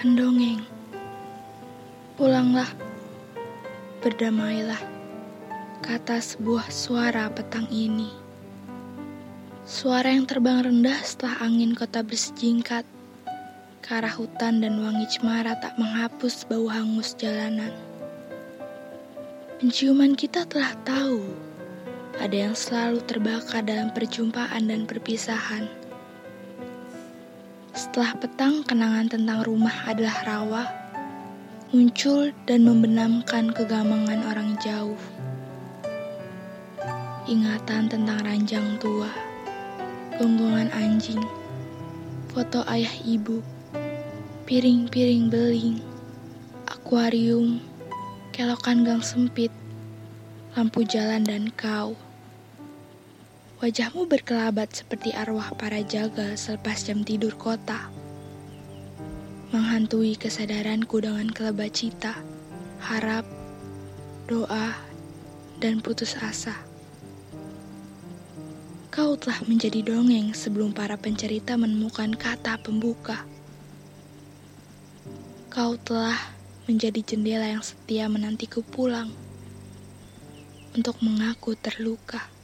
Pendongeng, pulanglah, berdamailah, kata sebuah suara petang ini. Suara yang terbang rendah setelah angin kota bersejingkat, ke arah hutan dan wangi cemara tak menghapus bau hangus jalanan. Penciuman kita telah tahu, ada yang selalu terbakar dalam perjumpaan dan perpisahan setelah petang, kenangan tentang rumah adalah rawa, muncul dan membenamkan kegamangan orang jauh. Ingatan tentang ranjang tua, gonggongan anjing, foto ayah ibu, piring-piring beling, akuarium, kelokan gang sempit, lampu jalan dan kau. Wajahmu berkelabat seperti arwah para jaga selepas jam tidur kota. Menghantui kesadaranku dengan kelebat cita, harap, doa, dan putus asa. Kau telah menjadi dongeng sebelum para pencerita menemukan kata pembuka. Kau telah menjadi jendela yang setia menantiku pulang untuk mengaku terluka.